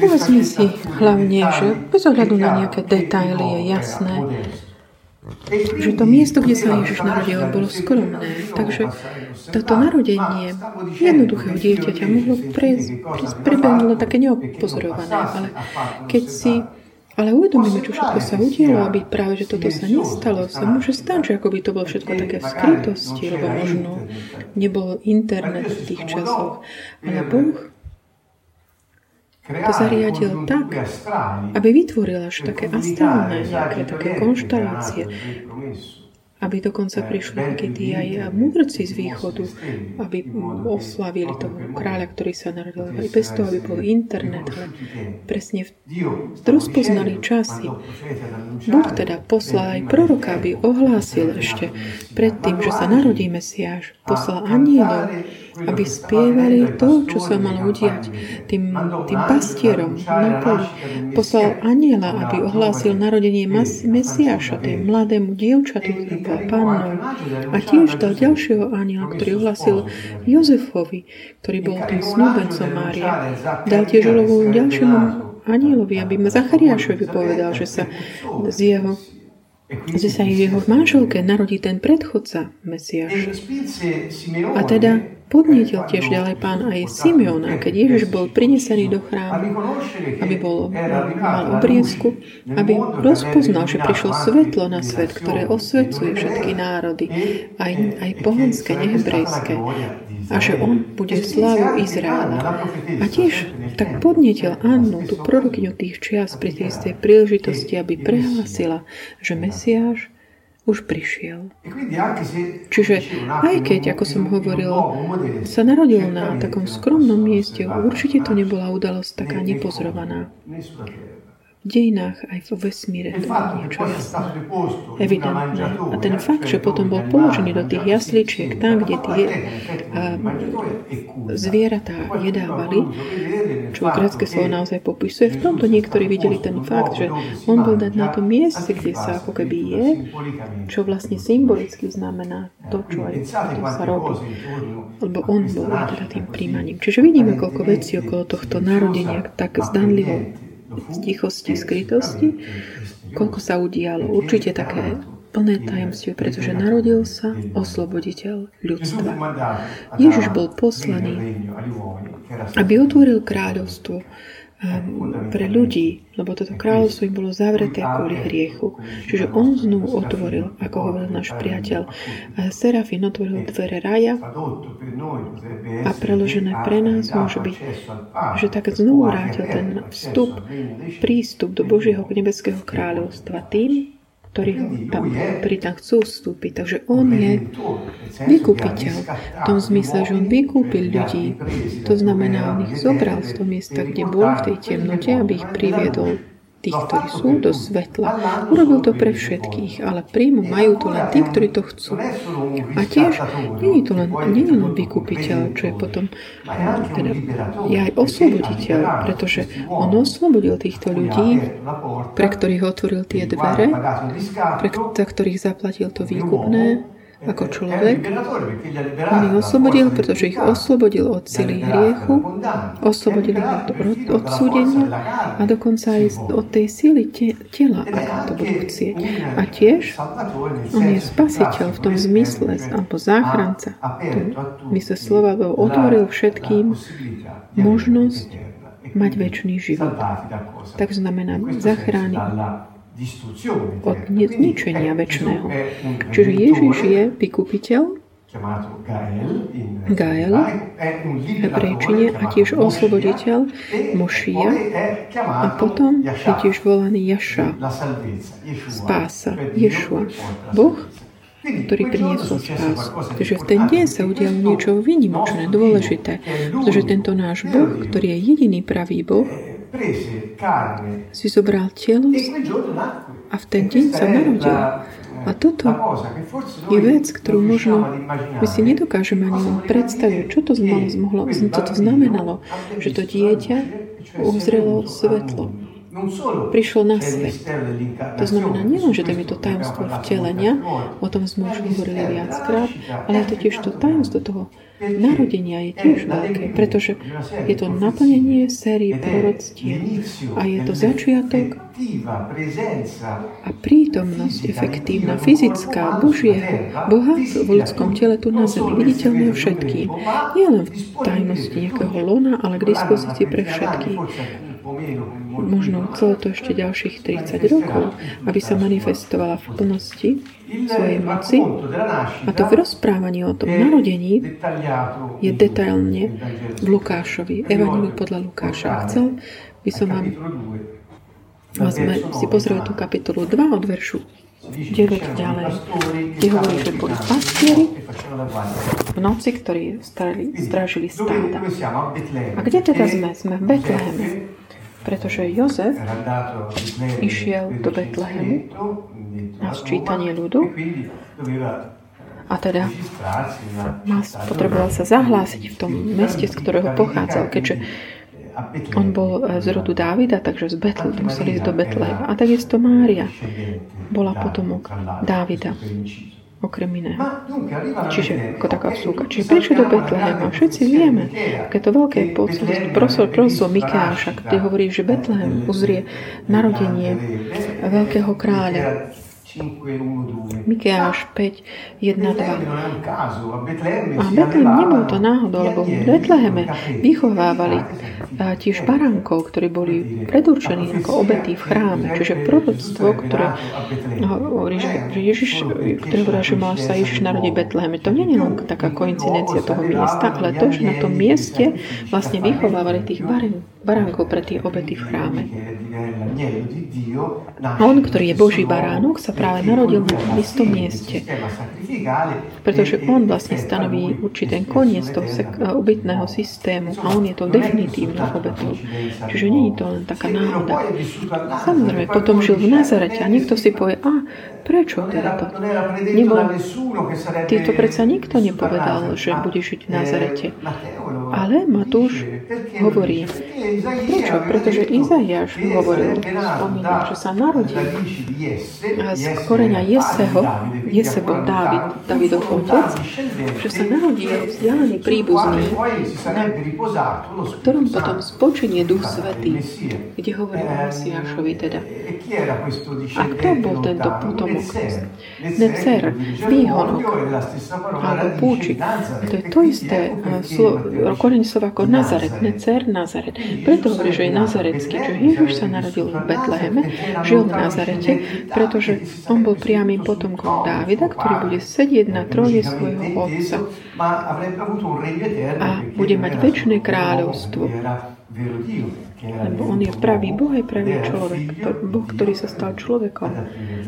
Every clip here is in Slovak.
Povedzme si hlavne, že bez ohľadu na nejaké detaily je jasné, že to miesto, kde sa Ježiš narodil, bolo skromné. Takže toto narodenie jednoduchého dieťaťa mohlo prebehnúť také neopozorované. Ale keď si ale uvedomíme, čo všetko sa udialo, aby práve, že toto sa nestalo, sa môže stať, že ako by to bolo všetko také v skrytosti, lebo možno nebol internet v tých časoch. Ale Boh to zariadil tak, aby vytvoril až také astrálne, nejaké také konštalácie, aby dokonca prišli takí aj mudrci z východu, aby oslavili toho kráľa, ktorý sa narodil. Aj bez toho, aby bol internet, ale presne rozpoznali časy. Boh teda poslal aj proroka, aby ohlásil ešte predtým, že sa narodí Mesiáš. Poslal anielov, aby spievali to, čo sa malo udiať tým, tým pastierom na poli. Poslal aniela, aby ohlásil narodenie Mesiáša, tej mladému dievčatu, ktorý bola pannou. A tiež dal ďalšieho aniela, ktorý ohlásil Jozefovi, ktorý bol tým snúbencom Mária. Dal tiež úlohu ďalšiemu anielovi, aby ma Zachariášovi povedal, že sa z jeho že sa jeho manželke narodí ten predchodca Mesiáša. A teda podnietil tiež ďalej pán aj Simeona, keď Ježiš bol prinesený do chrámu, aby bol, mal obriezku, aby rozpoznal, že prišlo svetlo na svet, ktoré osvecuje všetky národy, aj, aj pohanské, nehebrejské, a že on bude slávu Izraela. A tiež tak podnietil Annu, tú prorokyňu tých čias pri tej istej príležitosti, aby prehlásila, že Mesiáš už prišiel. Čiže aj keď, ako som hovoril, sa narodil na takom skromnom mieste, určite to nebola udalosť taká nepozorovaná v dejinách aj vo vesmíre to je niečo jasné, evidentné. A ten fakt, že potom bol položený do tých jasličiek, tam, kde tie zvieratá jedávali, čo grecké slovo naozaj popisuje, v tomto niektorí videli ten fakt, že on bol dať na tom mieste, kde sa ako keby je, čo vlastne symbolicky znamená to, čo aj to sa robí. Lebo on bol teda tým príjmaním. Čiže vidíme, koľko vecí okolo tohto narodenia tak zdanlivo z tichosti, skrytosti, koľko sa udialo. Určite také plné tajomstie, pretože narodil sa osloboditeľ ľudstva. Ježiš bol poslaný, aby otvoril kráľovstvo pre ľudí, lebo toto kráľovstvo im bolo zavreté kvôli hriechu. Čiže on znovu otvoril, ako hovoril náš priateľ. Serafín otvoril dvere raja a preložené pre nás môže byť, že tak znovu vrátil ten vstup, prístup do Božieho nebeského kráľovstva tým, ktorí tam, ktorí tam chcú vstúpiť. Takže on je vykúpiteľ v tom zmysle, že on vykúpil ľudí. To znamená, on ich zobral z toho miesta, kde bol v tej temnote, aby ich priviedol tých, ktorí sú do svetla. Urobil to pre všetkých, ale príjmu majú to len tí, ktorí to chcú. A tiež nie je to len, nie je len vykupiteľ, čo je potom teda, je aj osloboditeľ, pretože on oslobodil týchto ľudí, pre ktorých otvoril tie dvere, pre ktorých zaplatil to výkupné, ako človek. On ich oslobodil, pretože ich oslobodil od sily hriechu, oslobodil ich od odsúdenia a dokonca aj od tej sily te, tela, ako to budú chcieť. A tiež on je spasiteľ v tom zmysle, alebo záchranca. V mysle slova otvoril všetkým možnosť mať väčší život. Tak znamená, zachránil od zničenia väčšného. Čiže Ježiš je vykupiteľ, Gael, hebrejčine a tiež osloboditeľ Mošia a potom je tiež volaný Jaša, spása, Ješua, Boh, ktorý priniesol spásu. Takže v ten deň sa udialo niečo výnimočné, dôležité, pretože tento náš Boh, ktorý je jediný pravý Boh, si zobral telo a v ten deň sa narodil. A toto je vec, ktorú možno my si nedokážeme ani len predstaviť, čo to, mohlo, čo to znamenalo, že to dieťa uzrelo svetlo. Prišlo na svet. To znamená nielen, že tam je to tajomstvo vtelenia, o tom sme už hovorili viackrát, ale to tiež to tajomstvo toho narodenia je tiež veľké, pretože je to naplnenie série proroctiev a je to začiatok a prítomnosť efektívna, fyzická, Božieho, Boha v ľudskom tele tu na zemi, viditeľné všetkým. Nie len v tajnosti nejakého lona, ale k dispozícii pre všetkých možno celé to ešte ďalších 30 rokov, aby sa manifestovala v plnosti svojej moci. A to v rozprávaní o tom narodení je detailne v Lukášovi, Evangeliu podľa Lukáša. Chcel by som vám sme si pozreli tú kapitolu 2 od veršu 9 ďalej, kde hovorí, že boli pastieri v noci, ktorí strážili stáda. A kde teda sme? Sme v Betleheme pretože Jozef išiel do Betlehemu na sčítanie ľudu a teda potreboval sa zahlásiť v tom meste, z ktorého pochádzal, keďže on bol z rodu Dávida, takže z Betl, museli ísť do Betlehema. A takisto Mária bola potomok Dávida okrem iného. Čiže ako taká vsúka. Čiže prišli do Betlehema. Všetci vieme, aké to veľké posolstvo. Prosol, prosol Mikáša, kde hovorí, že Betlehem uzrie narodenie veľkého kráľa. Mikeáš 5, 1, 2. A Betlehem nebol to náhodou, lebo v Betleheme vychovávali tiež baránkov, ktorí boli predurčení ako obetí v chráme. Čiže proroctvo, ktoré hovorí, že Ježiš, ktoré hovorí, že mal sa Ježiš narodiť v Betleheme. To nie je len taká koincidencia toho miesta, ale to, že na tom mieste vlastne vychovávali tých baránkov pre tie obety v chráme. A on, ktorý je Boží baránok, sa práve narodil na tom istom mieste. Pretože on vlastne stanoví určitý koniec toho obytného systému a on je to definitívnou obetou. Čiže nie je to len taká náhoda. Samozrejme, potom žil v Nazarete a niekto si povie, a prečo teda to? Nebol, ty to predsa nikto nepovedal, že bude žiť v Nazarete. Ale Matúš hovorí, prečo? Pretože Izaiáš hovoril, spomínal, že sa narodí z koreňa Jeseho, Jese bol Dávid, Davidov otec, že sa narodí vzdialený príbuzný, na ktorom potom spočinie Duch Svetý, kde hovorí o Mesiášovi teda. A kto bol tento potomok? Necer, výhonok, alebo púčik. To je to isté slo, koreň slova ako Nazaret, Necer, Nazaret. Preto hovorí, že je nazarecký, že Ježiš sa narodil v Betleheme, žil v Nazarete, pretože on bol priamým potomkom Dávida, ktorý bude sedieť na tróne svojho otca a bude mať väčšie kráľovstvo. Lebo on je pravý Boh aj pravý človek. Boh, ktorý sa stal človekom.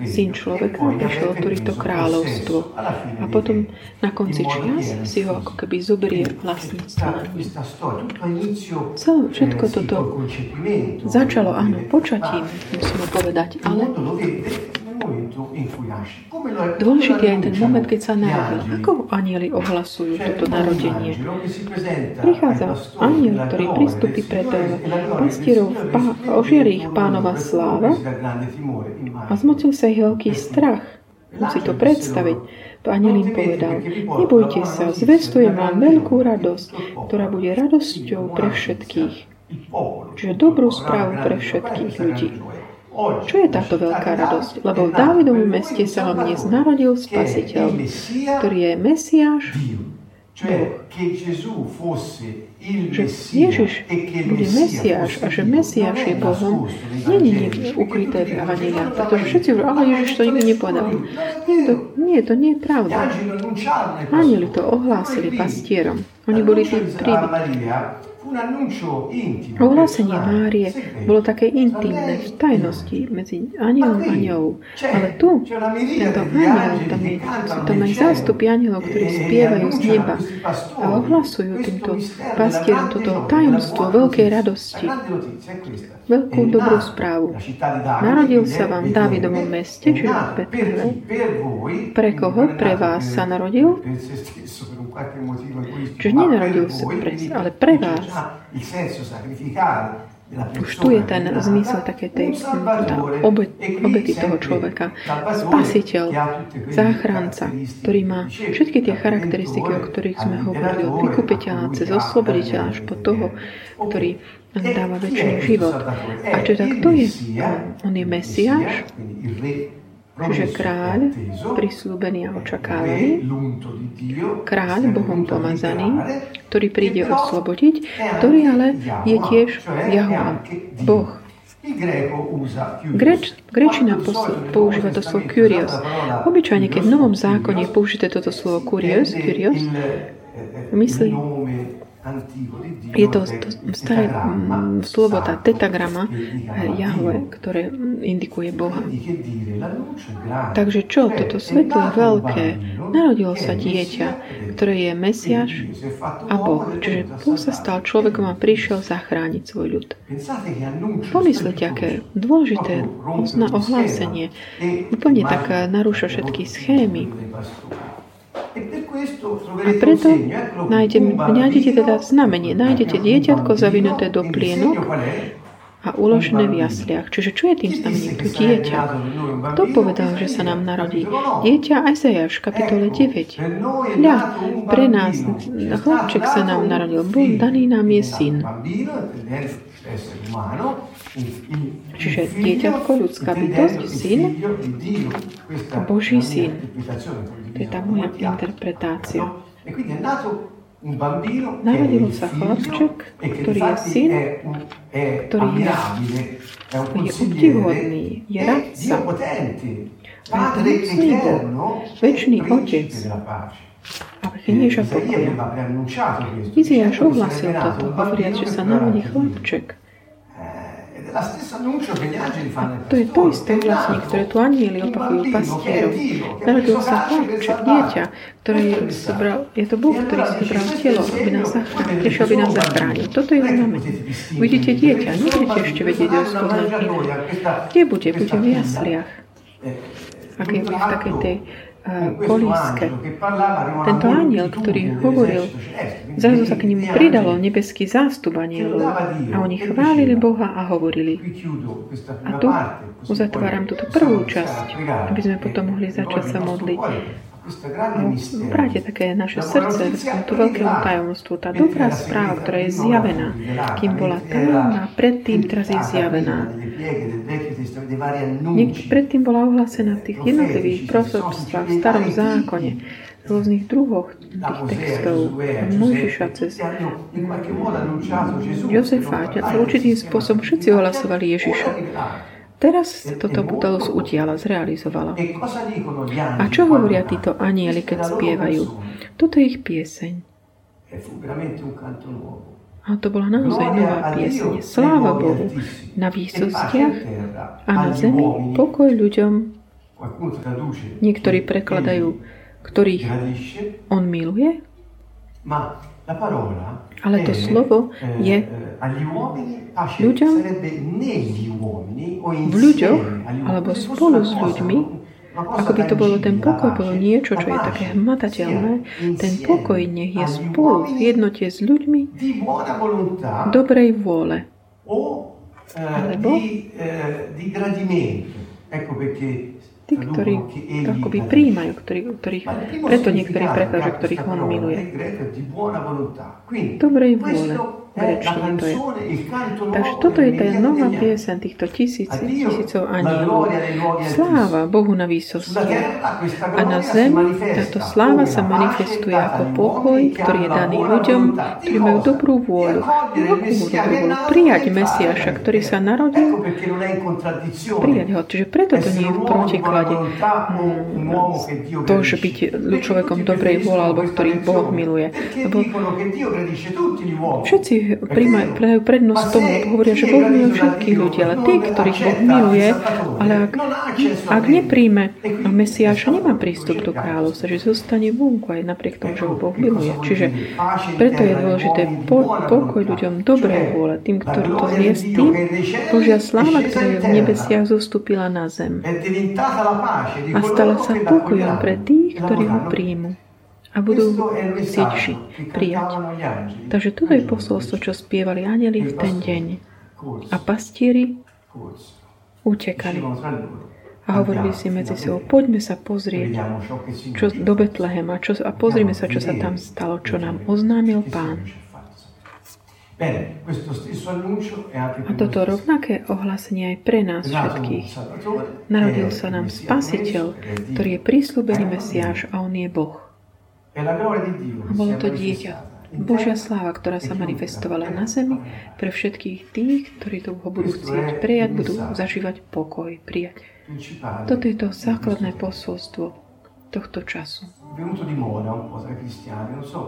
Syn človeka prišiel otvoriť to kráľovstvo. A potom na konci čias si ho ako keby zoberie vlastníctvo. Celé všetko toto začalo, áno, počatím, musíme povedať, ale Dôležitý je ten moment, keď sa narodil. Ako anieli ohlasujú toto narodenie? Prichádza aniel, ktorý pristupí pred pastierov, pá, ožiari ich pánova sláva a zmocil sa ich veľký strach. Musí to predstaviť. Aniel im povedal, nebojte sa, zvestujem vám veľkú radosť, ktorá bude radosťou pre všetkých. Čiže dobrú správu pre všetkých ľudí. Čo je táto veľká radosť? Lebo v Dávidovom meste sa vám dnes narodil Spasiteľ, ktorý je Mesiáš, Boh. Že Ježiš bude Mesiáš a že Mesiáš je Bohom, nie je ukryté v Evangelia, pretože všetci hovorí, ale Ježiš to nikdy nepovedal. Nie, to, nie, to nie je pravda. Anieli to ohlásili pastierom. Oni boli tí prívi. Ohlásenie Márie bolo také intimné, v tajnosti medzi anielom a ňou. Ale tu, tento aniel, tam, je, sú tam aj zástupy anielov, ktorí spievajú z neba a ohlasujú týmto pastierom toto tajomstvo veľkej radosti. Veľkú dobrú správu. Narodil sa vám v Dávidovom meste, čiže v Betleheme. Pre koho? Pre vás sa narodil? Čiže nenarodil sa pre, ale pre vás. už tu je ten zmysel také tej obety toho človeka. Spasiteľ, záchranca, ktorý má všetky tie charakteristiky, o ktorých sme hovorili, od vykupiteľa cez osloboditeľa až po toho, ktorý dáva väčší život. A čo tak to je? On je Mesiáš, čiže kráľ, prislúbený a očakávaný, kráľ Bohom pomazaný, ktorý príde oslobodiť, ktorý ale je tiež Jahova, Boh. Greč, grečina používa to slovo curious. Obyčajne, keď v Novom zákone použite toto slovo curious, curious myslí je to, to staré mm, slovo, tá tetagrama Jahve, ktoré indikuje Boha. Takže čo? Toto svetlo je veľké. Narodilo sa dieťa, ktoré je Mesiaš a Boh. Čiže Boh sa stal človekom a prišiel zachrániť svoj ľud. Pomyslite, aké dôležité ohlásenie. Úplne tak narúša všetky schémy. A preto nájdeme, nájdete teda znamenie, nájdete dieťatko zavinuté do plienok a uložené v jasliach. Čiže čo je tým znamením? To dieťa. Kto povedal, že sa nám narodí? Dieťa Ezejaš, kapitole 9. Hľa, pre nás chlapček sa nám narodil. Boh daný nám je syn. Čiže dieťatko, ľudská bytosť, syn, Boží syn. To je tá moja interpretácia. Narodil sa chlapček, ktorý je syn, ktorý je, je obdivuhodný, je radca. A je to mocný Boh, väčší Otec a knieža pokoja. Iziáš ohlasil toto, hovoriac, že sa narodí chlapček. To je to isté vlastne, ktoré tu anieli opakujú pastierov. Narodil sa chlapček, dieťa, ktoré je, zobral, je to Boh, ktorý si zobral telo, aby nás zachránil, prišiel, aby nás zachránil. Toto je znamenie. Vidíte dieťa, nebudete ešte vedieť rozpoznať iné. Kde bude? Bude v jasliach. Ak je v takej tej kolíske. Tento aniel, ktorý hovoril, zrazu sa k ním pridalo nebeský zástup anielov a oni chválili Boha a hovorili. A tu uzatváram túto prvú časť, aby sme potom mohli začať sa modliť. No, vráte také naše srdce v tomto veľkému tajomstvu. Tá dobrá správa, ktorá je zjavená, kým bola tajomná, predtým teraz je zjavená. Niekde predtým bola ohlásená v tých jednotlivých prosobstvách v starom zákone, v rôznych druhoch tých textov, Mojžiša cez Jozefa, určitým spôsobom všetci ohlasovali Ježiša. Teraz sa toto Butalus utiala, zrealizovala. A čo hovoria títo anieli, keď spievajú? Toto je ich pieseň. A to bola naozaj nová pieseň. Sláva Bohu na výsostiach a na zemi pokoj ľuďom. Niektorí prekladajú, ktorých on miluje. Ale to slovo je ľuďom, v ľuďoch alebo spolu s ľuďmi, ako by to bolo ten pokoj, bolo niečo, čo je také hmatateľné. Ten pokoj nech je spolu v jednote s ľuďmi dobrej vôle. Alebo tí, ktorí to akoby príjmajú, ktorí, ktorých, preto niektorí prekážu, ktorých on miluje. Dobrej vôle grečtine to je. Takže toto je tá nová piesen týchto tisíc, tisícov anielov. Sláva Bohu na výsostiach. A na zemi táto sláva sa manifestuje ako pokoj, ktorý je daný ľuďom, ktorí majú dobrú vôľu. Dobrú vôľu? Prijať Mesiaša, ktorý sa narodil, prijať ho. Čiže preto to nie je v protiklade mm, to, že byť človekom dobrej vôle, alebo ktorý Boh miluje. Lebo všetci predajú prednosť tomu, lebo hovoria, že Boh miluje všetkých ľudí, ale tí, ktorých Boh miluje, ale ak, ak nepríjme Mesiáša, nemá prístup do kráľovstva, že zostane vonku aj napriek tomu, že ho Boh miluje. Čiže preto je dôležité po, pokoj ľuďom dobrej vôle, tým, ktorí to zviestí, Božia sláva, ktorá je v nebesiach, zostúpila na zem a stala sa pokojom pre tých, ktorí ho príjmu a budú chcieť žiť, prijať. Takže toto je posolstvo, čo spievali anjeli v ten deň. A pastieri utekali. A hovorili si medzi sebou, poďme sa pozrieť čo, do Betlehema čo, a pozrime sa, čo sa tam stalo, čo nám oznámil pán. A toto rovnaké ohlásenie aj pre nás všetkých. Narodil sa nám Spasiteľ, ktorý je prísľubený Mesiáš a On je Boh. A bolo to dieťa, Božia sláva, ktorá sa manifestovala na zemi pre všetkých tých, ktorí to ho budú chcieť prijať, budú zažívať pokoj, prijať. Toto je to základné posolstvo tohto času.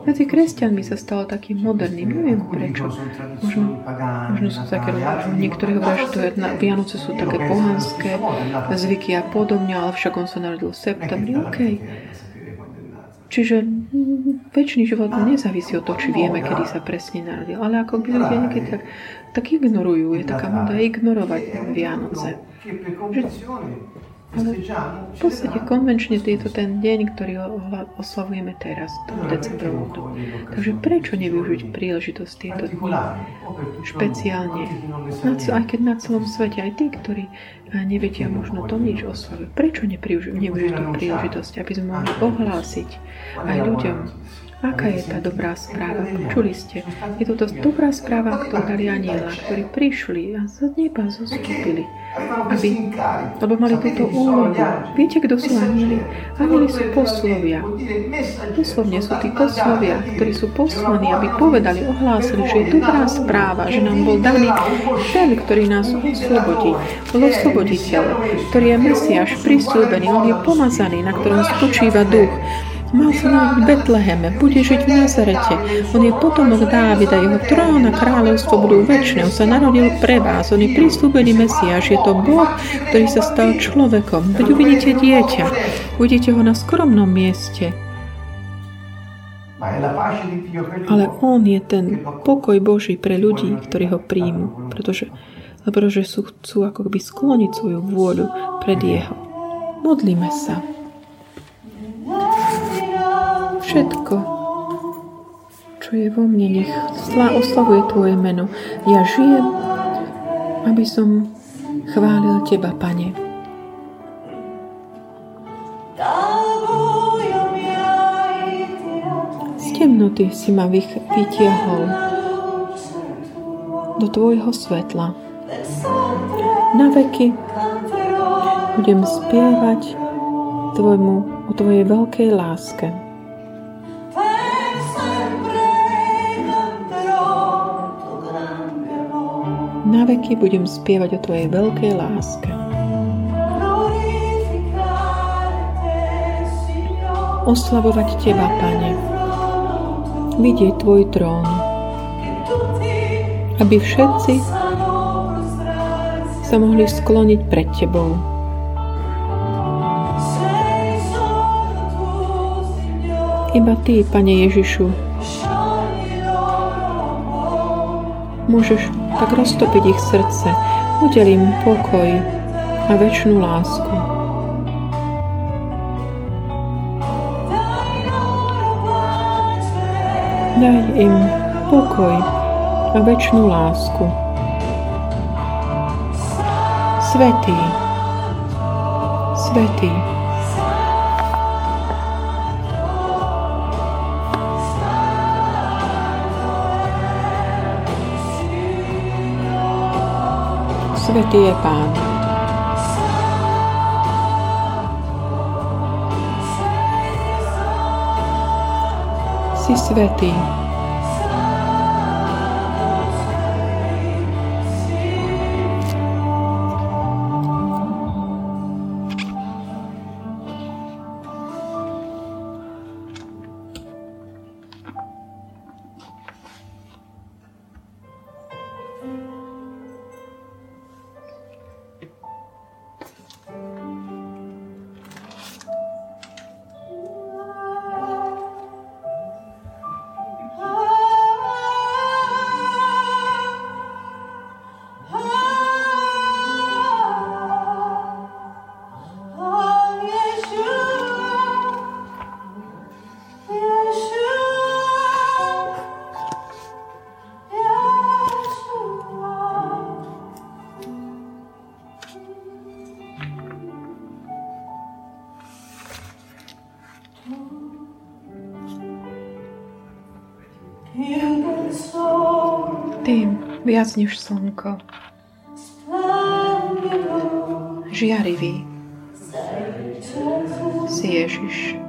Medzi kresťanmi sa stalo takým moderným, neviem prečo. Možno, možno sú také, niektorí hovoria, že to je, na, Vianoce sú také pohanské zvyky a podobne, ale však on sa narodil v septembri, OK. Čiže väčší život nezávisí od toho, či vieme, kedy sa presne narodil. Ale ako by ľudia niekedy tak, tak ignorujú, je taká moda ignorovať Vianoce. Že, ale v podstate konvenčne je to ten deň, ktorý oslavujeme teraz, tú decembrovú Takže prečo nevyužiť príležitosť tieto dni? Špeciálne, aj keď na celom svete, aj tí, ktorí nevedia možno to nič oslaviť. Prečo nevyužiť tú príležitosť, aby sme mohli ohlásiť aj ľuďom, Aká je tá dobrá správa? Počuli ste? Je to dosť dobrá správa, ktorú dali aniela, ktorí prišli a z neba zostúpili. Aby, lebo mali túto úlohu. Viete, kto sú anieli? Anieli sú poslovia. Poslovne sú tí poslovia, ktorí sú poslaní, aby povedali, ohlásili, že je dobrá správa, že nám bol daný ten, ktorý nás oslobodí. Bol osloboditeľ, ktorý je Mesiáš, prislúbený, on je pomazaný, na ktorom spočíva duch. Mal sa v Betleheme, bude žiť v Nazarete. On je potomok Dávida, jeho trón a kráľovstvo budú väčšie. On sa narodil pre vás, on je prísľubený Mesiáš, je to Boh, ktorý sa stal človekom. Veď uvidíte dieťa, uvidíte ho na skromnom mieste. Ale on je ten pokoj Boží pre ľudí, ktorí ho príjmu, pretože, pretože sú, chcú ako by skloniť svoju vôľu pred jeho. Modlíme sa všetko, čo je vo mne, nech oslavuje Tvoje meno. Ja žijem, aby som chválil Teba, Pane. Z temnoty si ma vytiahol do Tvojho svetla. Na veky budem spievať tvojmu, o Tvojej veľkej láske. Veky budem spievať o Tvojej veľkej láske. Oslavovať Teba, Pane. Vidieť Tvoj trón. Aby všetci sa mohli skloniť pred Tebou. Iba Ty, Pane Ježišu, môžeš tak roztopiť ich srdce, udelím pokoj a väčšinu lásku. Daj im pokoj a väčšinu lásku. Svetý, Svetý, Svetý je Pán. Si svetý. Viac než slnko. Žiarivý. Si Ježiš.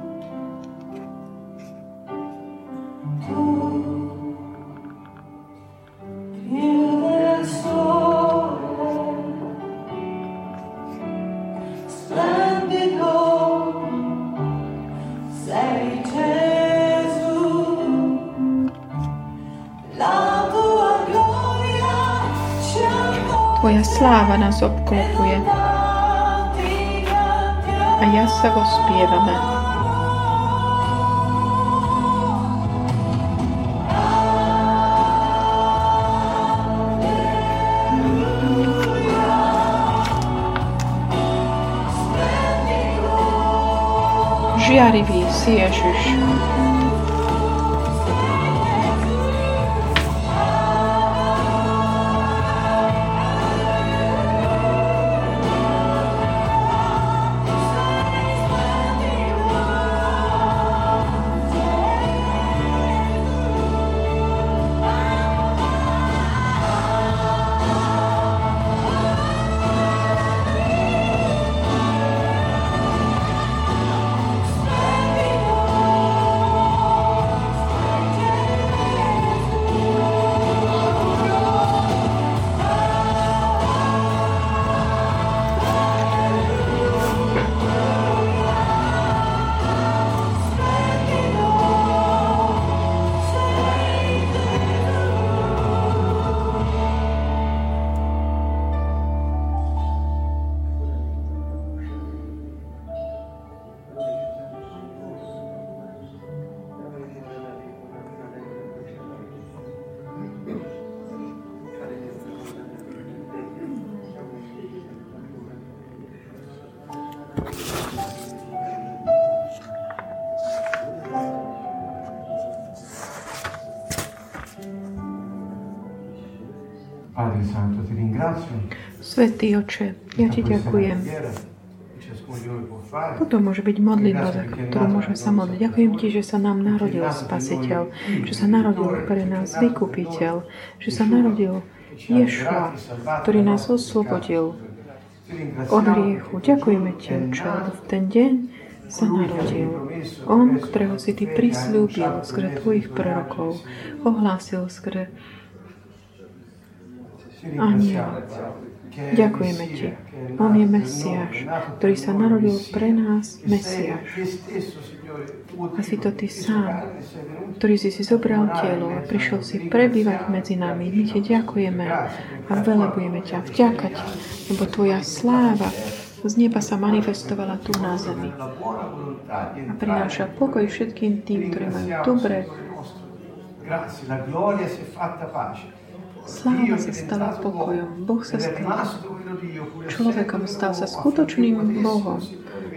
Tvoja sláva nás obklopuje. A ja sa spievame. Žiarivý si Ježiš. Svetý oče, ja ti ďakujem. Toto môže byť modlitba, za ktorú môžeme sa modliť. Ďakujem ti, že sa nám narodil Spasiteľ, že sa narodil pre nás Vykupiteľ, že sa narodil Ješua, ktorý nás oslobodil od hriechu. Ďakujeme ti, Oče, v ten deň sa narodil. On, ktorého si ty prislúbil skrze tvojich prorokov, ohlásil skrze aniel. Ďakujeme Ti. On je Mesiáš, ktorý sa narodil pre nás, Mesiáš. A si to Ty sám, ktorý si si zobral telo a prišiel si prebývať medzi nami. My Ti ďakujeme a velebujeme ťa. Vďaka lebo Tvoja sláva z neba sa manifestovala tu na zemi. A prináša pokoj všetkým tým, ktorí majú dobré Sláva sa stala pokojom. Boh sa stal človekom, stal sa skutočným Bohom.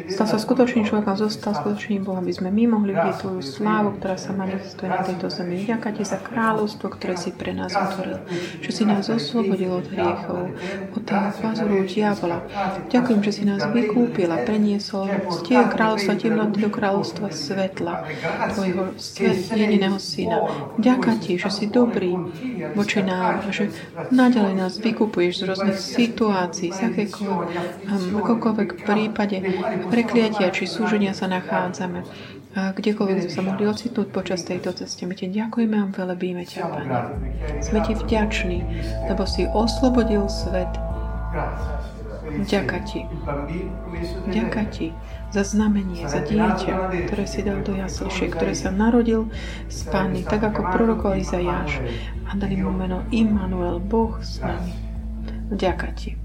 Stal sa skutočným človekom, zostal skutočným Bohom, aby sme my mohli vidieť Tvoju slávu, ktorá sa manifestuje na tejto zemi. Ďakujem Ti za kráľovstvo, ktoré si pre nás otvoril, že si nás oslobodil od hriechov, od toho pazuru diabola. Ďakujem, že si nás vykúpil a preniesol z tie kráľovstva temnoty do kráľovstva svetla, Tvojho jediného syna. Ďakujem Ti, že si dobrý voči nám, že naďalej nás vykupuješ z rôznych situácií, z akékoľvek, prípade, prekliatia či súženia sa nachádzame. Kdekoľvek sme sa mohli ocitnúť počas tejto ceste. My ti ďakujeme a velebíme ťa, Pane. Sme ti vďační, lebo si oslobodil svet. Ďaká ti. Ďaká ti za znamenie, za dieťa, ktoré si dal do jaslišie, ktoré sa narodil z Pány, tak ako prorokol Izajáš a dali mu meno Immanuel, Boh s nami. Ďaká ti.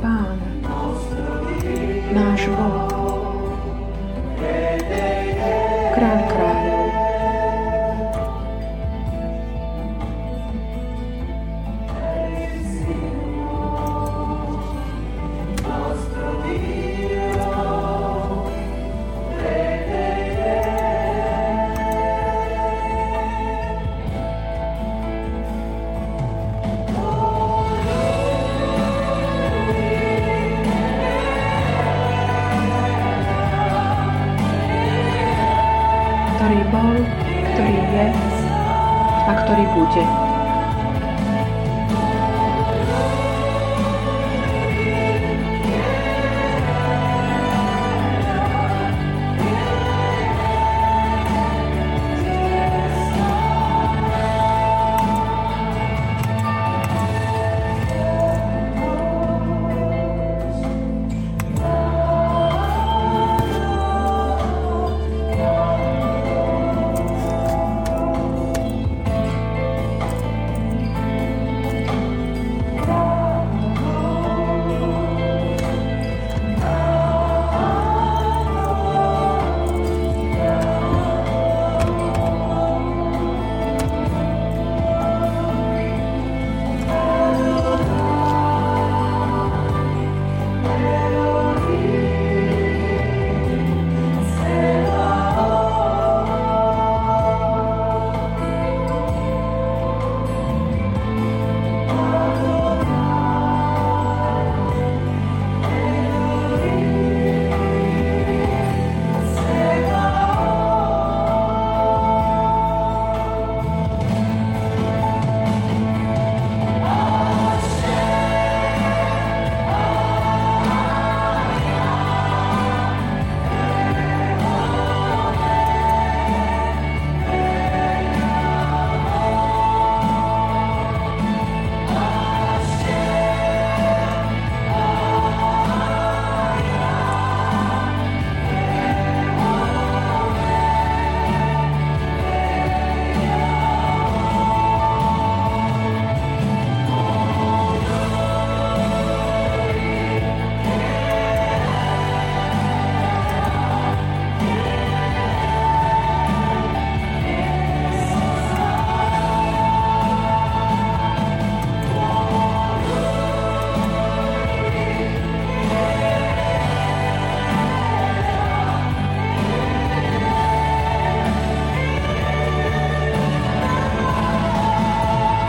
爸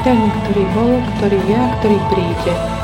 ten, ktorý bol, ktorý je a ktorý príde.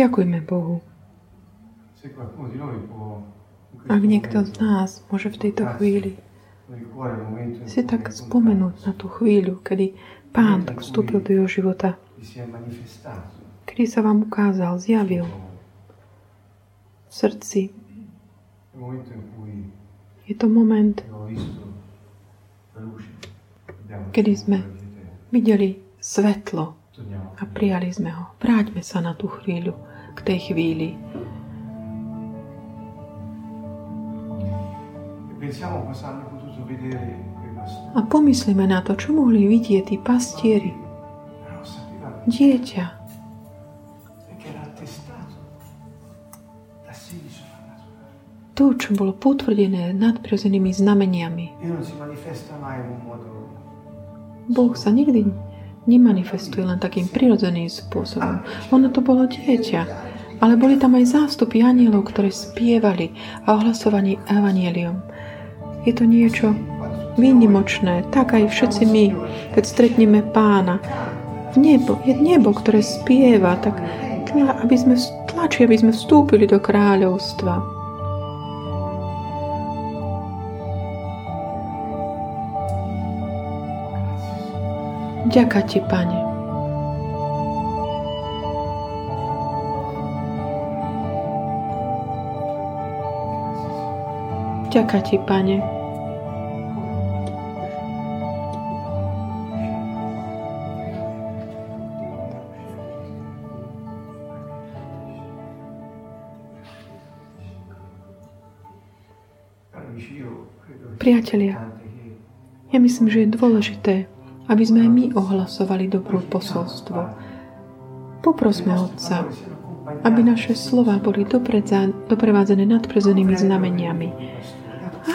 Ďakujme Bohu. Ak niekto z nás môže v tejto chvíli si tak spomenúť na tú chvíľu, kedy Pán tak vstúpil do jeho života, kedy sa vám ukázal, zjavil v srdci. Je to moment, kedy sme videli svetlo a prijali sme ho. Vráťme sa na tú chvíľu k tej chvíli. A pomyslíme na to, čo mohli vidieť tí pastieri. Dieťa. To, čo bolo potvrdené nadprirodzenými znameniami. Boh sa nikdy nemanifestuje len takým prirodzeným spôsobom. Ono to bolo dieťa, ale boli tam aj zástupy anielov, ktoré spievali a ohlasovali evanielium. Je to niečo výnimočné, tak aj všetci my, keď stretneme pána. Nebo, je nebo, ktoré spieva, tak aby sme tlačili, aby sme vstúpili do kráľovstva. Ďaká Ti, Pane. Ďaká Ti, Pane. Priatelia, ja myslím, že je dôležité, aby sme aj my ohlasovali dobrú posolstvo. Poprosme Otca, aby naše slova boli doprevádzané nadprezenými znameniami.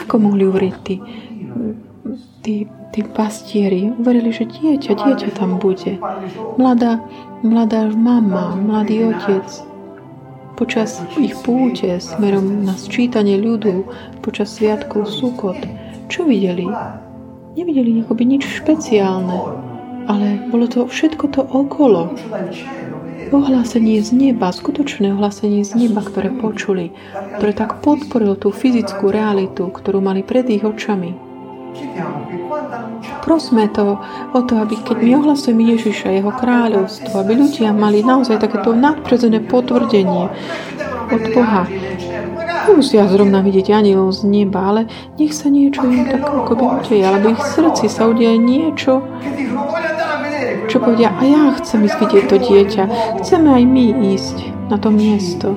Ako mohli uveriť tí, tí, tí pastieri? Uverili, že dieťa, dieťa tam bude. Mladá, mladá mama, mladý otec. Počas ich púte smerom na sčítanie ľudu, počas sviatkov Sukot, čo videli? nevideli nič špeciálne, ale bolo to všetko to okolo. Ohlásenie z neba, skutočné ohlásenie z neba, ktoré počuli, ktoré tak podporilo tú fyzickú realitu, ktorú mali pred ich očami. Prosme to o to, aby keď my ohlasujeme Ježiša, Jeho kráľovstvo, aby ľudia mali naozaj takéto nadpredzené potvrdenie od Boha, Nemusia zrovna vidieť anielov z neba, ale nech sa niečo im tak ako by udeje, alebo ich srdci sa udeje niečo, čo povedia, a ja chcem ísť vidieť to dieťa. Chceme aj my ísť na to miesto,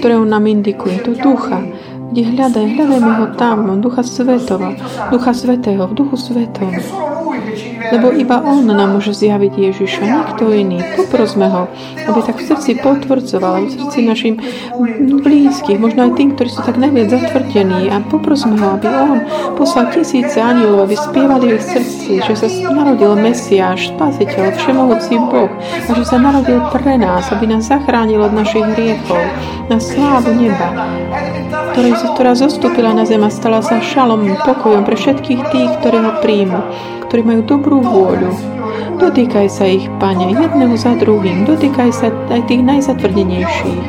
ktoré on nám indikuje, to ducha, kde hľadaj, hľadajme ho tam, ducha svetova, ducha svetého, v duchu svetom. Lebo iba On nám môže zjaviť Ježiša, nikto iný. Poprosme Ho, aby tak v srdci potvrdzoval, v srdci našim blízkych, možno aj tým, ktorí sú tak najviac zatvrdení. A poprosme Ho, aby On poslal tisíce anielov, aby spievali v srdci, že sa narodil Mesiáš, Spasiteľ, Všemohúci Boh a že sa narodil pre nás, aby nás zachránil od našich hriechov na slávu neba, ktorá zostúpila na zem a stala sa šalom, pokojom pre všetkých tých, ktorí ho príjmu ktorí majú dobrú vôľu. Dotýkaj sa ich, Pane, jedného za druhým. Dotýkaj sa aj tých najzatvrdenejších.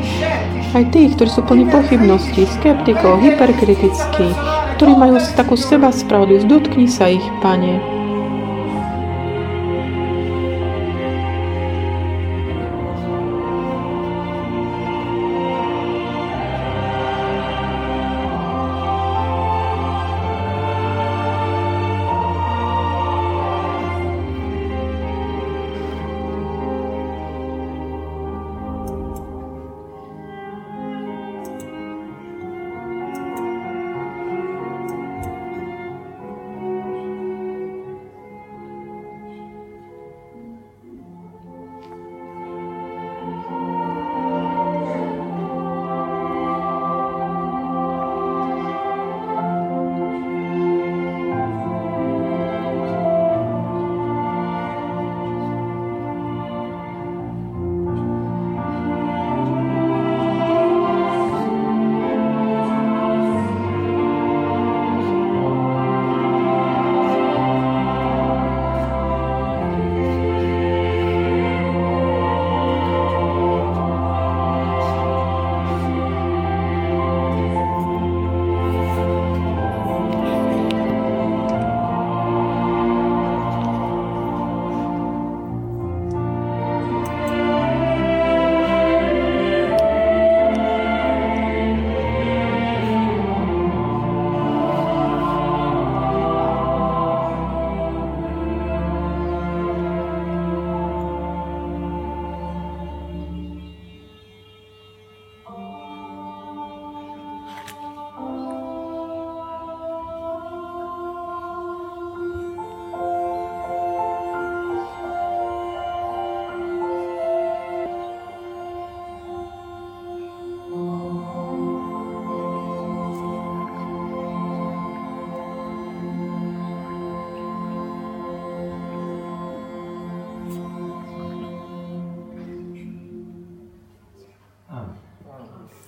Aj tých, ktorí sú plní pochybností, skeptikov, hyperkritickí, ktorí majú takú seba spravodlivosť. Dotkni sa ich, Pane.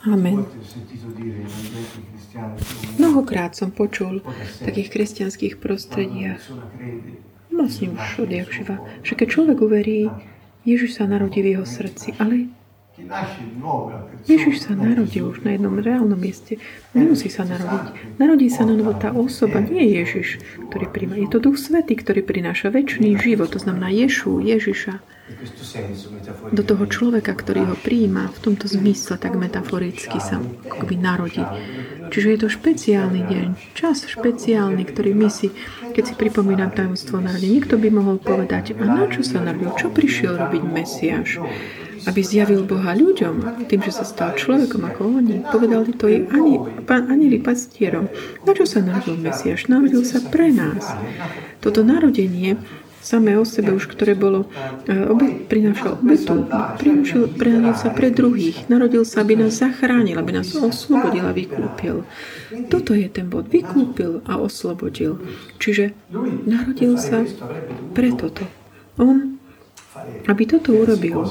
Amen. Mnohokrát som počul v takých kresťanských prostrediach, vlastne už odjak živa, že keď človek uverí, Ježiš sa narodí v jeho srdci, ale Ježiš sa narodil už na jednom reálnom mieste. Nemusí sa narodiť. Narodí sa na novo tá osoba, nie Ježiš, ktorý príjma. Je to Duch Svetý, ktorý prináša väčší život, to znamená Ješu, Ježiša do toho človeka, ktorý ho prijíma, v tomto zmysle tak metaforicky sa akoby narodí. Čiže je to špeciálny deň, čas špeciálny, ktorý my si, keď si pripomínam tajomstvo narodenia, niekto by mohol povedať, a na čo sa narodil, čo prišiel robiť Mesiáš? aby zjavil Boha ľuďom, tým, že sa stal človekom ako oni. Povedali to i ani, pán Anili pastierom. Na čo sa narodil Mesiáš? Narodil sa pre nás. Toto narodenie samé o sebe už, ktoré bolo, e, obe, prinášal obetu, prinášal, prinášal sa pre druhých, narodil sa, aby nás zachránil, aby nás oslobodil a vykúpil. Toto je ten bod. Vykúpil a oslobodil. Čiže narodil sa pre toto. On, aby toto urobil,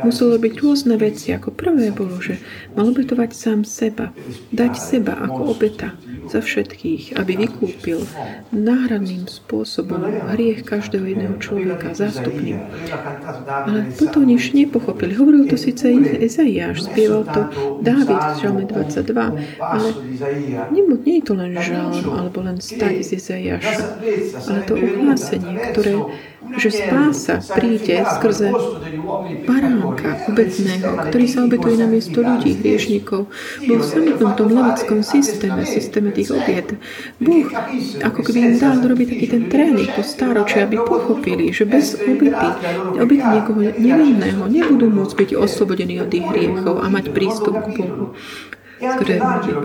Muselo byť rôzne veci. Ako prvé bolo, že mal obetovať sám seba, dať seba ako obeta za všetkých, aby vykúpil náhradným spôsobom hriech každého jedného človeka, zástupným. Ale potom nič nepochopili. Hovoril to síce Ezaiáš, spieval to Dávid v Žalme 22, ale nie, nie je to len žalm alebo len stať z Ezaiáša, ale to uhlásenie, ktoré že spása príde skrze baránka obecného, ktorý sa obetuje na miesto ľudí, hriešnikov. Bol v samotnom tom levickom systéme, systéme tých obiet. Boh ako keby im dal robiť taký ten tréning po stáročí, aby pochopili, že bez obety, obety niekoho nevinného nebudú môcť byť oslobodení od ich hriechov a mať prístup k Bohu ktoré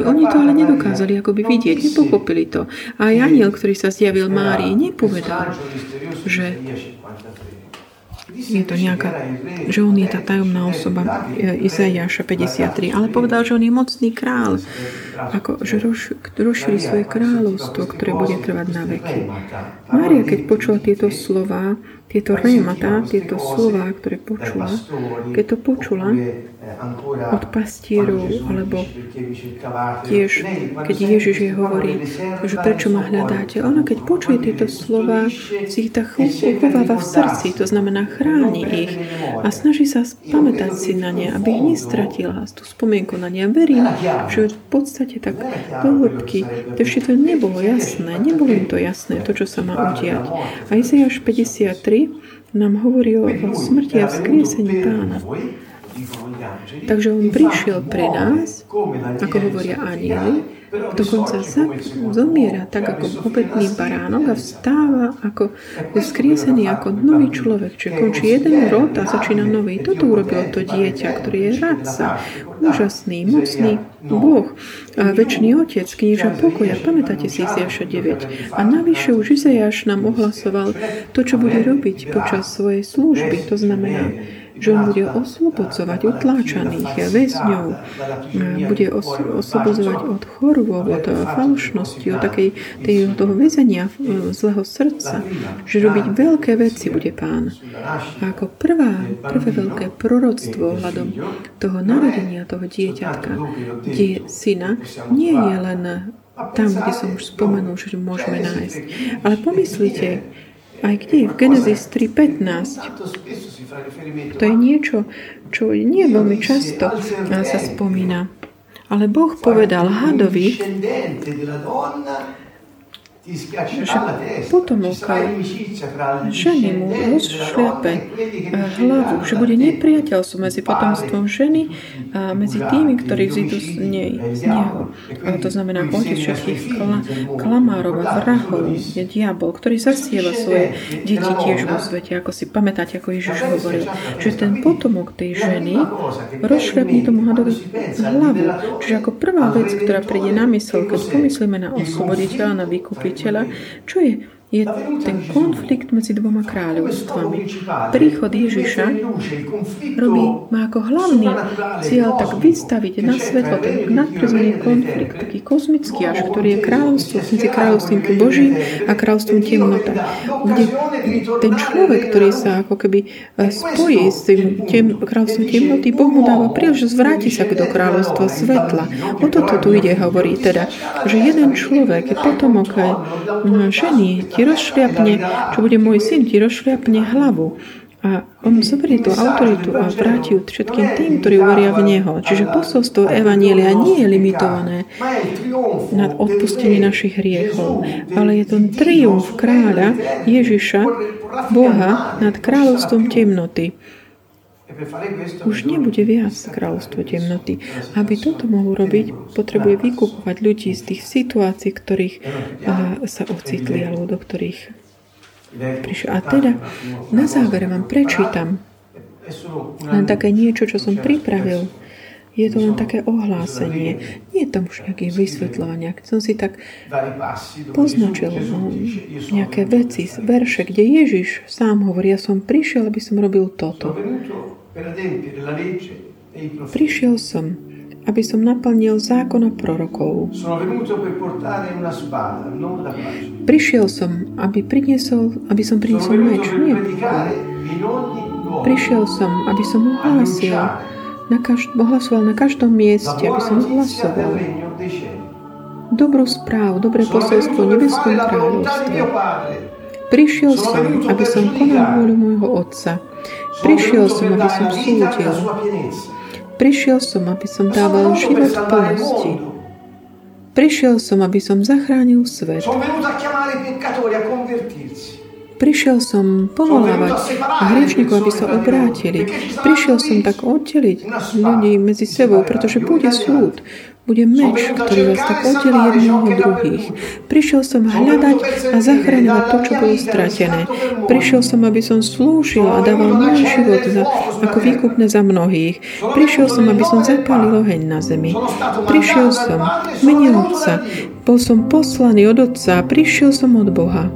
Oni to ale nedokázali akoby vidieť, nepochopili to. A aniel, ktorý sa zjavil Márii, nepovedal, že je to nejaká, že on je tá tajomná osoba Izaiáša 53, ale povedal, že on je mocný král, ako, že roz, rozšíri svoje kráľovstvo, ktoré bude trvať na veky. Mária, keď počula tieto slova, tieto remata, tieto slova, ktoré počula, keď to počula od pastierov, alebo tiež, keď Ježiš je hovorí, že prečo ma hľadáte. Ona, keď počuje tieto slova, si ich tak uchováva v srdci, to znamená chráni ich a snaží sa pamätať si na ne, aby ich nestratila, tú spomienku na ne. A verím, že v podstate tak do hĺbky, to ešte to nebolo jasné, nebolo im to jasné, to, čo sa má udiať. A Izaiáš 53 nám hovorí o smrti a vzkriesení pána. Takže on prišiel pre nás, ako hovoria anieli, dokonca zomiera tak ako obetný baránok a vstáva ako vzkriesený ako nový človek. Čiže končí jeden rod a začína nový. Toto urobil to dieťa, ktorý je radca, úžasný, mocný Boh, a väčší Otec, knieža pokoja. Pamätáte si Izajaša 9. A navyše už Izajaš nám ohlasoval to, čo bude robiť počas svojej služby. To znamená, že on bude oslobodzovať utláčaných väzňov, bude os- oslobodzovať od chorôb, od falošnosti, od takej tej, toho väzenia e, zlého srdca, že robiť veľké veci bude pán. A ako prvá, prvé veľké proroctvo ohľadom toho narodenia toho dieťatka, die, syna, nie je len tam, kde som už spomenul, že môžeme nájsť. Ale pomyslite, aj kde? V Genesis 3.15. To je niečo, čo nie veľmi často sa spomína. Ale Boh povedal hadovi, že potomok ženy mu rozšľape hlavu, že bude nepriateľstvo medzi potomstvom ženy a medzi tými, ktorí vzídu z, nej, z neho. A to znamená otec všetkých kla, klamárov a vrahov je diabol, ktorý zasieva svoje deti tiež vo svete, ako si pamätáte, ako Ježiš hovoril, že ten potomok tej ženy rozšľapne tomu hadovi hlavu. Čiže ako prvá vec, ktorá príde na mysel, keď pomyslíme na osloboditeľa, na vykúpiť stvoriteľa, čo je je ten konflikt medzi dvoma kráľovstvami. Príchod Ježiša robí, má ako hlavný cieľ tak vystaviť na svetlo ten nadprirodzený konflikt, taký kozmický až, ktorý je kráľovstvo medzi kráľovstvím Božím a kráľovstvom temnota, kde ten človek, ktorý sa ako keby spojí s tým tem, kráľovstvom temnoty, Boh mu dáva príležitosť vrátiť sa do kráľovstva svetla. O toto tu ide, hovorí teda, že jeden človek je potomok ženy, ti rozšliapne, čo bude môj syn, ti rozšliapne hlavu. A on zoberie tú autoritu a vráti ju všetkým tým, ktorí uveria v Neho. Čiže posolstvo Evanielia nie je limitované na odpustenie našich hriechov, ale je to triumf kráľa Ježiša, Boha nad kráľovstvom temnoty. Už nebude viac kráľovstvo temnoty. Aby toto mohol robiť, potrebuje vykupovať ľudí z tých situácií, ktorých sa ocitli alebo do ktorých prišiel. A teda na záver vám prečítam len také niečo, čo som pripravil. Je to len také ohlásenie. Nie je tam už nejaké vysvetľovania. Keď som si tak poznačil no, nejaké veci, verše, kde Ježiš sám hovorí, ja som prišiel, aby som robil toto. Prišiel som, aby som naplnil zákon a prorokov. Prišiel som, aby, priniesol, aby som priniesol meč, nie Prišiel som, aby som ohlasil, na každ- ohlasoval na každom mieste, aby som ohlasoval. dobrú správu, dobré posolstvo nebeskom kráľovstve. Prišiel som, aby som konal vôľu môjho Otca. Prišiel som, aby som súdil. Prišiel som, aby som dával život plnosti. Prišiel som, aby som zachránil svet. Prišiel som povolávať hriešnikov, aby sa obrátili. Prišiel som tak oddeliť ľudí medzi sebou, pretože bude súd bude meč, ktorý vás tak oddelí jedného od druhých. Prišiel som hľadať a zachraňovať to, čo bolo stratené. Prišiel som, aby som slúžil a dával môj život za, ako výkupné za mnohých. Prišiel som, aby som zapálil oheň na zemi. Prišiel som mene Otca. Bol som poslaný od Otca a prišiel som od Boha.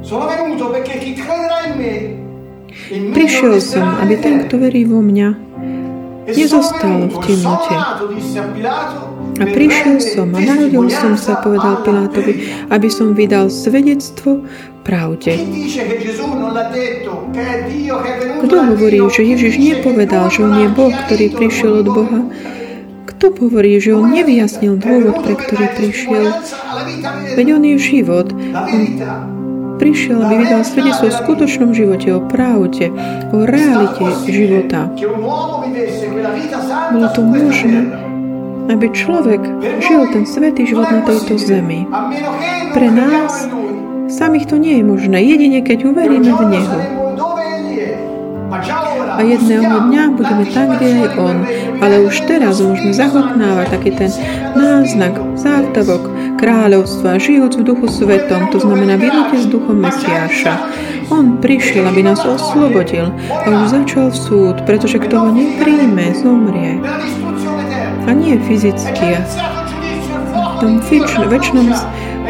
Prišiel som, aby ten, kto verí vo mňa, nezostal v temnote. A prišiel som a narodil som sa, povedal Pilátovi, aby som vydal svedectvo pravde. Kto hovorí, že Ježiš nepovedal, že on je Boh, ktorý prišiel od Boha? Kto hovorí, že on nevyjasnil dôvod, pre ktorý prišiel? Veď on je život. On prišiel, aby vydal svedectvo o skutočnom živote, o pravde, o realite života. Bolo to možné aby človek žil ten svetý život na tejto zemi. Pre nás samých to nie je možné, jedine keď uveríme v Neho. A jedného dňa budeme tam, kde je On. Ale už teraz môžeme zachutnávať taký ten náznak, závtavok kráľovstva, žijúc v duchu svetom, to znamená v jednote s duchom Mesiáša. On prišiel, aby nás oslobodil a už začal súd, pretože kto ho nepríjme, zomrie a nie fyzicky. V tom väčšnom,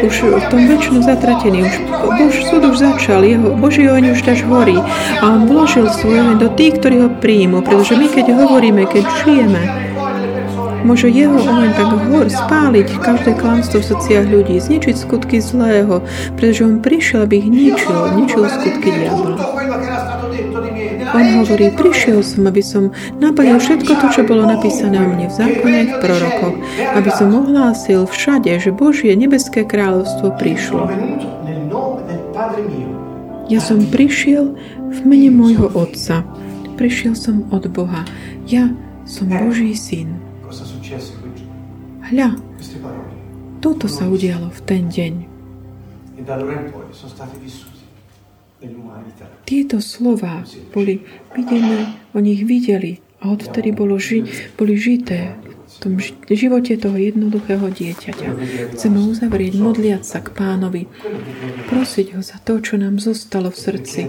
už v tom väčšnom zatratení, už Bož súd už začal, jeho Boží oheň už až horí a on vložil svoj oheň do tých, ktorí ho príjmu, pretože my keď hovoríme, keď žijeme, môže jeho oheň tak hor spáliť každé klamstvo v srdciach ľudí, zničiť skutky zlého, pretože on prišiel, aby ich ničil, ničil skutky diabla. On hovorí, prišiel som, aby som naplnil všetko to, čo bolo napísané o mne v zákone, v prorokoch, aby som ohlásil všade, že Božie nebeské kráľovstvo prišlo. Ja som prišiel v mene môjho Otca. Prišiel som od Boha. Ja som Boží syn. Hľa, toto sa udialo v ten deň. Tieto slova boli videné, oni ich videli a odtedy bolo ži, boli žité v tom živote toho jednoduchého dieťaťa. Chceme uzavrieť, modliať sa k pánovi, prosiť ho za to, čo nám zostalo v srdci,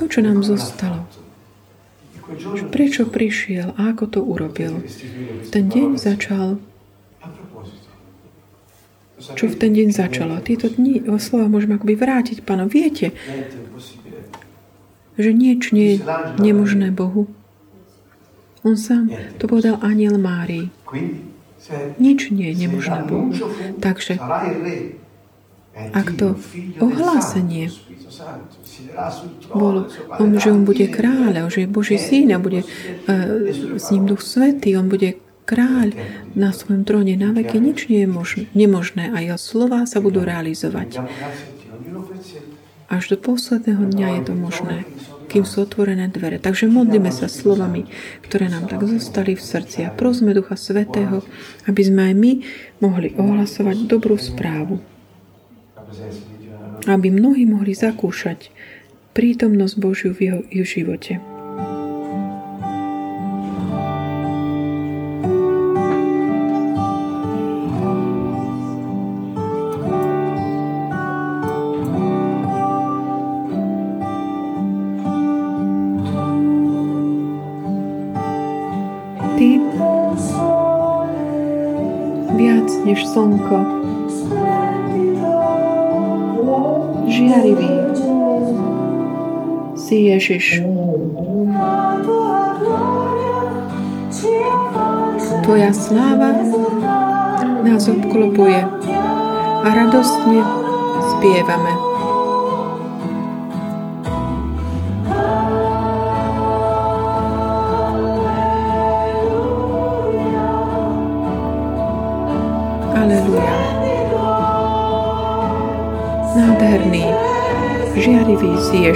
to, čo nám zostalo. Prečo prišiel a ako to urobil. Ten deň začal čo v ten deň začalo. Tieto dni, slova môžeme akoby vrátiť pánu. Viete, že nič nie je nemožné Bohu. On sám to povedal aniel Márii. Nič nie je nemožné Bohu. Takže Ak to ohlásenie bolo, on, že on bude kráľ, že je Boží syn a bude uh, s ním Duch Svetý, on bude kráľ na svojom tróne na veky, nič nie je možné, nemožné a jeho slova sa budú realizovať. Až do posledného dňa je to možné, kým sú otvorené dvere. Takže modlíme sa slovami, ktoré nám tak zostali v srdci a prosme Ducha Svetého, aby sme aj my mohli ohlasovať dobrú správu. Aby mnohí mohli zakúšať prítomnosť Božiu v jeho, jeho živote. Než slnko. Žiarivý si Ježiš. Tvoja sláva nás obklopuje a radostne spievame. Žiarivý si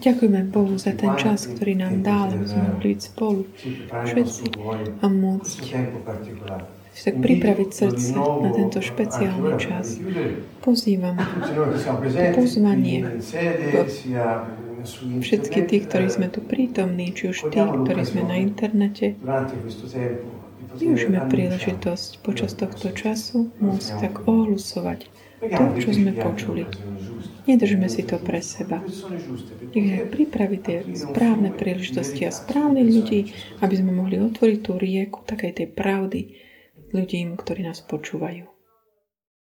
Ďakujeme Bohu za ten čas, ktorý nám dal, aby sme mohli byť spolu. Všetci a môcť si tak pripraviť srdce na tento špeciálny čas. Pozývam pozvanie. Všetky tí, ktorí sme tu prítomní, či už tí, ktorí sme na internete, využíme príležitosť počas tohto času môcť tak ohlusovať to, čo sme počuli. Nedržme si to pre seba. Nech pripraviť tie správne príležitosti a správnych ľudí, aby sme mohli otvoriť tú rieku takej tej pravdy ľudím, ktorí nás počúvajú.